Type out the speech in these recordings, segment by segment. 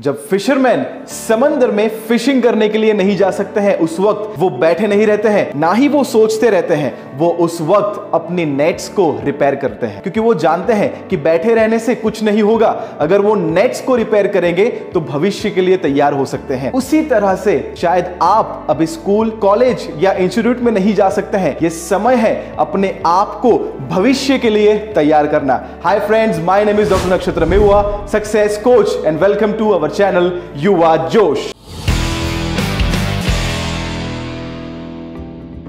जब फिशरमैन समंदर में फिशिंग करने के लिए नहीं जा सकते हैं, उस वक्त वो बैठे नहीं रहते हैं, ना ही वो सोचते रहते हैं, वो उस वक्त अपने नेट्स को रिपेयर करते हैं। क्योंकि वो जानते हैं कि बैठे रहने से कुछ नहीं होगा। अगर वो नेट्स को रिपेयर करेंगे तो भविष्य के लिए तैयार हो सकते हैं। उसी तरह से शायद आप अब स्कूल, कॉलेज या इंस्टीट्यूट में नहीं जा सकते हैं। ये समय है अपने आप को भविष्य के लिए तैयार करना। Hi friends my name is doctor Nakshatra Mehua success coach and welcome to our channel Yuva Josh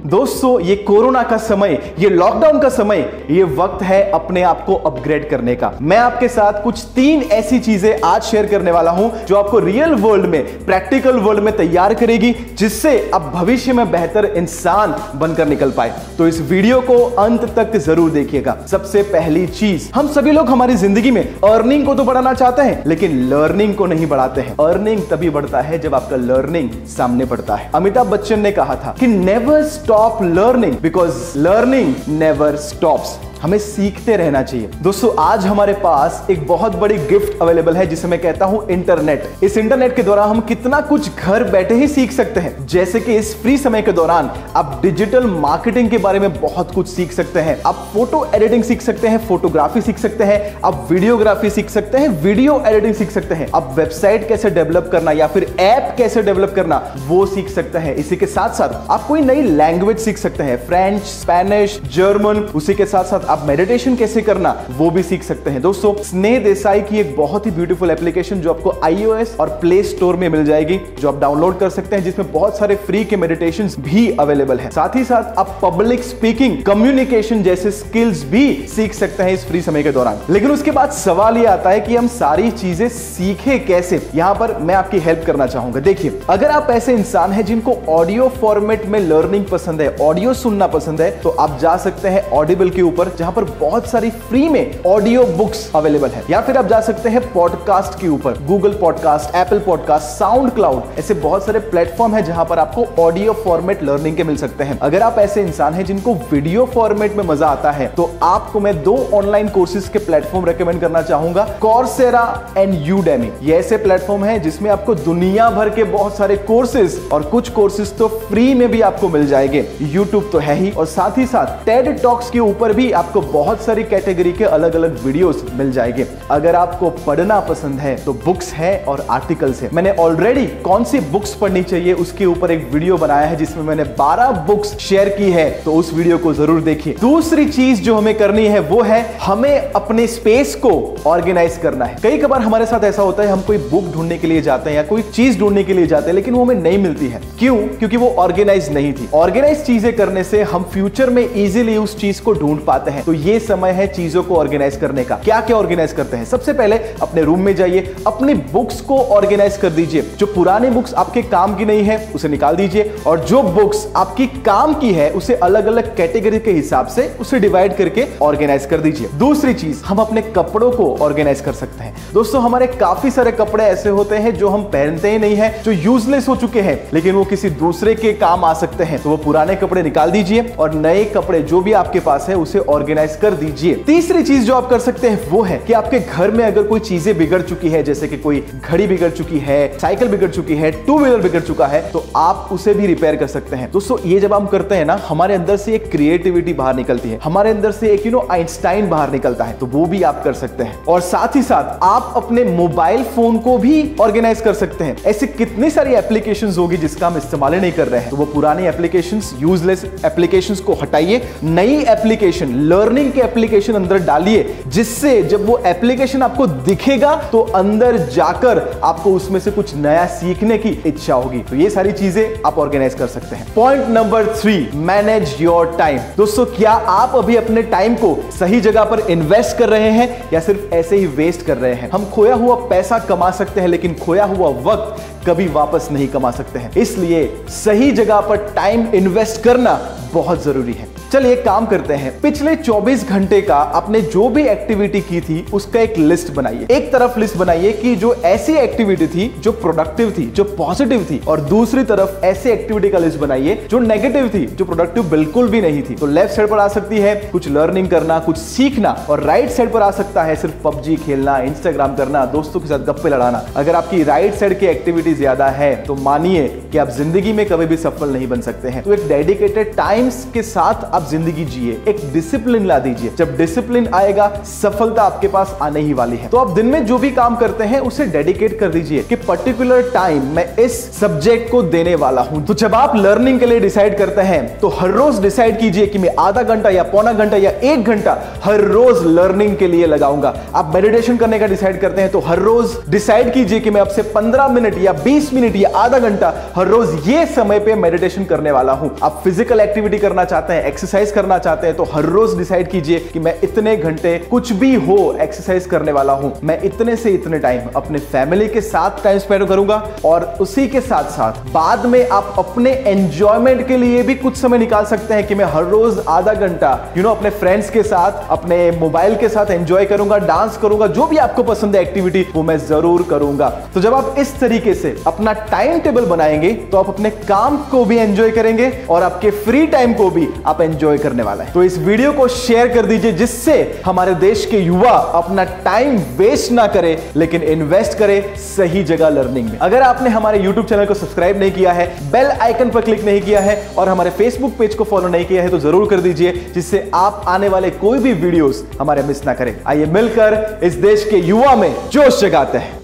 दोस्तों, ये कोरोना का समय, ये लॉकडाउन का समय, ये वक्त है अपने आप को अपग्रेड करने का। मैं आपके साथ कुछ तीन ऐसी चीज़ें आज शेयर करने वाला हूँ, जो आपको रियल वर्ल्ड में प्रैक्टिकल वर्ल्ड में तैयार करेगी, जिससे आप भविष्य में बेहतर इंसान बनकर निकल पाए। तो इस वीडियो को अंत तक ज़रूर देखिएगा। सबसे पहली चीज़, हम सभी लोग हमारी ज़िंदगी में अर्निंग को तो बढ़ाना चाहते हैं, लेकिन लर्निंग को नहीं बढ़ाते हैं। अर्निंग तभी बढ़ता है जब आपका लर्निंग सामने बढ़ता है। अमिताभ बच्चन ने कहा था कि never stop stop learning because learning never stops. हमें सीखते रहना चाहिए। दोस्तों, आज हमारे पास एक बहुत बड़ी गिफ्ट अवेलेबल है, जिसे मैं कहता हूँ इंटरनेट। इस इंटरनेट के द्वारा हम कितना कुछ घर बैठे ही सीख सकते हैं। जैसे कि इस फ्री समय के दौरान आप डिजिटल मार्केटिंग के बारे में बहुत कुछ सीख सकते हैं। आप फ़ोटो एडिटिंग सीख सकते हैं, फोटोग्राफी सीख सकते हैं, आप वीडियोग्राफी सीख सकते हैं, वीडियो एडिटिंग सीख सकते हैं। आप वेबसाइट कैसे डेवलप करना या फिर ऐप कैसे डेवलप करना, वो सीख सकते हैं। इसी के साथ साथ आप कोई नई लैंग्वेज सीख सकते हैं। फ्रेंच, स्पेनिश, जर्मन, उसी के साथ साथ आप मेडिटेशन कैसे करना, वो भी सीख सकते हैं। दोस्तों स्नेह देसाई की एक बहुत ही ब्यूटीफुल एप्लीकेशन जो आपको आईओएस और प्ले स्टोर में मिल जाएगी, जो आप डाउनलोड कर सकते हैं, जिसमें बहुत सारे फ्री के मेडिटेशन भी अवेलेबल है। साथ ही साथ, आप पब्लिक स्पीकिंग कम्युनिकेशन जैसे स्किल्स भी सीख सकते हैं इस फ्री समय के दौरान। लेकिन उसके बाद सवाल यह आता है कि हम सारी चीज़ें सीखे कैसे? यहाँ पर मैं आपकी हेल्प करना चाहूँगा। देखिए, अगर आप ऐसे इंसान हैं जिनको ऑडियो फॉर्मेट में लर्निंग पसंद है ऑडियो सुनना पसंद है तो आप जा सकते हैं ऑडिबल के ऊपर जहाँ पर बहुत सारी फ्री में ऑडियो बुक्स अवेलेबल है। या फिर आप जा सकते हैं पॉडकास्ट के ऊपर Google podcast Apple podcast SoundCloud ऐसे बहुत सारे प्लेटफॉर्म है जहाँ पर आपको ऑडियो फॉर्मेट लर्निंग के मिल सकते हैं। अगर आप ऐसे इंसान हैं जिनको वीडियो फॉर्मेट में मज़ा आता है तो आपको मैं दो ऑनलाइन कोर्सेज के प्लेटफॉर्म रेकमेंड करना चाहूँगा कॉर्सेरा एंड यूडेमी ये ऐसे प्लेटफॉर्म है जिसमें आपको दुनिया भर के बहुत सारे कोर्सेज और कुछ कोर्सेज तो फ्री में भी आपको मिल जाएँगे। यूट्यूब तो है ही, और साथ ही साथ टेड टॉक्स के ऊपर भी आपको बहुत सारी कैटेगरी के अलग अलग वीडियोस मिल जाएँगे। अगर आपको पढ़ना पसंद है तो बुक्स है और आर्टिकल्स है। मैंने ऑलरेडी कौन सी बुक्स पढ़नी चाहिए, उसके ऊपर एक वीडियो बनाया है, जिसमें मैंने 12 बुक्स शेयर की है। तो उस वीडियो को ज़रूर देखिए। दूसरी चीज़ जो हमें करनी है, वो है हमें अपने स्पेस को ऑर्गेनाइज करना है। कई कबार हमारे साथ ऐसा होता है, हम कोई बुक ढूँढने के लिए जाते हैं या कोई चीज़ ढूँढने के लिए जाते हैं, लेकिन वो हमें नहीं मिलती है। क्यों? क्योंकि वो ऑर्गेनाइज नहीं थी। ऑर्गेनाइज चीज़ें करने से हम फ्यूचर में इजिली उस चीज़ को ढूंढ पाते हैं। तो ये समय है चीज़ों को ऑर्गेनाइज करने का। क्या क्या ऑर्गेनाइज करते हैं? सबसे पहले अपने रूम में जाइए, अपनी बुक्स को ऑर्गेनाइज कर दीजिए। जो पुरानी बुक्स आपके काम की नहीं है, उसे निकाल दीजिए, और जो बुक्स आपकी काम की है, उसे अलग अलग कैटेगरी के हिसाब से उसे डिवाइड करके ऑर्गेनाइज कर दीजिए। दूसरी चीज़, हम अपने कपड़ों को ऑर्गेनाइज कर सकते हैं। दोस्तों, हमारे काफ़ी सारे कपड़े ऐसे होते हैं जो हम पहनते ही नहीं है, जो यूजलेस हो चुके हैं, लेकिन वो किसी दूसरे के काम आ सकते हैं। तो वो पुराने कपड़े निकाल दीजिए, और नए कपड़े जो भी आपके पास है, उसे ऑर्गेनाइज कर दीजिए। तीसरी चीज़ जो आप कर सकते हैं वो है कि आपके घर में अगर कोई चीज़ें बिगड़ चुकी है, जैसे कि कोई घड़ी बिगड़ चुकी है, साइकिल बिगड़ चुकी है टू व्हीलर बिगड़ चुका है तो आप उसे भी रिपेयर कर सकते हैं। दोस्तों, ये जब हम करते हैं ना, हमारे अंदर से एक क्रिएटिविटी बाहर निकलती है। हमारे अंदर से एक यू नो आइंस्टाइन बाहर निकलता है तो वो भी आप कर सकते हैं। और साथ ही साथ आप अपने मोबाइल फ़ोन को भी ऑर्गेनाइज कर सकते हैं। ऐसे कितनी सारी एप्लीकेशन होगी जिसका हम इस्तेमाल नहीं कर रहे हैं। तो वो पुरानी एप्लीकेशन यूजलेस एप्लीकेशन को हटाइए। नई एप्लीकेशन लर्निंग के एप्लीकेशन अंदर डालिए, जिससे जब वो एप्लीकेशन आपको दिखेगा तो अंदर जाकर आपको उसमें से कुछ नया सीखने की इच्छा होगी। तो ये सारी चीज़ें आप ऑर्गेनाइज कर सकते हैं। Point number three manage your time दोस्तों, क्या आप अभी अपने टाइम को सही जगह पर इन्वेस्ट कर रहे हैं, या सिर्फ़ ऐसे ही वेस्ट कर रहे हैं? हम खोया हुआ पैसा कमा सकते हैं, लेकिन खोया हुआ वक्त कभी वापस नहीं कमा सकते हैं। इसलिए सही जगह पर टाइम इन्वेस्ट करना बहुत ज़रूरी है। चलिए काम करते हैं। पिछले 24 घंटे का आपने जो भी एक्टिविटी की थी, उसका एक लिस्ट बनाइए। एक तरफ़ लिस्ट बनाइए कि जो ऐसी एक्टिविटी थी, जो प्रोडक्टिव थी, जो पॉजिटिव थी, और दूसरी तरफ़ ऐसी एक्टिविटी का लिस्ट बनाइए, जो नेगेटिव थी, जो प्रोडक्टिव बिल्कुल भी नहीं थी। तो लेफ़्ट साइड पर आ सकती है कुछ लर्निंग करना, कुछ सीखना, और राइट साइड पर आ सकता है सिर्फ़ पबजी खेलना इंस्टाग्राम करना, दोस्तों के साथ गप्पे लड़ाना। अगर आपकी राइट साइड की एक्टिविटी ज़्यादा है तो मानिए कि आप ज़िंदगी में कभी भी सफल नहीं बन सकते हैं। तो एक डेडिकेटेड टाइम्स के साथ आप ज़िंदगी जिए, एक डिसिप्लिन ला दीजिए। जब डिसिप्लिन आएगा, सफलता आपके पास आने ही वाली है। तो आप दिन में जो भी काम करते हैं, उसे डेडिकेट कर दीजिए कि पर्टिकुलर टाइम मैं इस सब्जेक्ट को देने वाला हूँ। तो जब आप लर्निंग के लिए डिसाइड करते हैं तो हर रोज डिसाइड कीजिए कि मैं आधा घंटा या पौना घंटा या एक घंटा हर रोज लर्निंग के लिए लगाऊँगा। आप मेडिटेशन करने का डिसाइड करते हैं तो हर रोज डिसाइड कीजिए कि मैं आपसे 15 मिनट या 20 मिनट या आधा घंटा हर रोज ये समय पे मेडिटेशन करने वाला हूँ। आप फ़िज़िकल एक्टिविटी करना चाहते हैं एक्सरसाइज करना चाहते हैं तो हर रोज डिसाइड कीजिए कि मैं इतने घंटे कुछ भी हो एक्सरसाइज करने वाला हूँ। मैं इतने से इतने टाइम अपने फैमिली के साथ टाइम स्पेंड करूँगा और उसी के साथ साथ बाद में आप अपने एंजॉयमेंट के लिए भी कुछ समय निकाल सकते हैं कि मैं हर रोज आधा घंटा यू नो अपने फ्रेंड्स के साथ, अपने मोबाइल के साथ एंजॉय करूँगा डांस करूँगा, जो भी आपको पसंद है एक्टिविटी वो मैं ज़रूर करूँगा। तो जब आप इस तरीके से अपना टाइम टेबल बनाएँगे तो आप अपने काम को भी एंजॉय करेंगे और आपके फ्री टाइम को भी आप एंजॉय करने वाला है। तो इस वीडियो को शेयर कर दीजिए, जिससे हमारे देश के युवा अपना टाइम वेस्ट ना करे, लेकिन इन्वेस्ट करे सही जगह लर्निंग में। अगर आपने हमारे यूट्यूब चैनल को सब्सक्राइब नहीं किया है बेल आइकन पर क्लिक नहीं किया है, और हमारे फेसबुक पेज को फॉलो नहीं किया है तो ज़रूर कर दीजिए, जिससे आप आने वाले कोई भी वीडियोस हमारे मिस ना करें। आइए मिलकर इस देश के युवा में जोश जगाते हैं।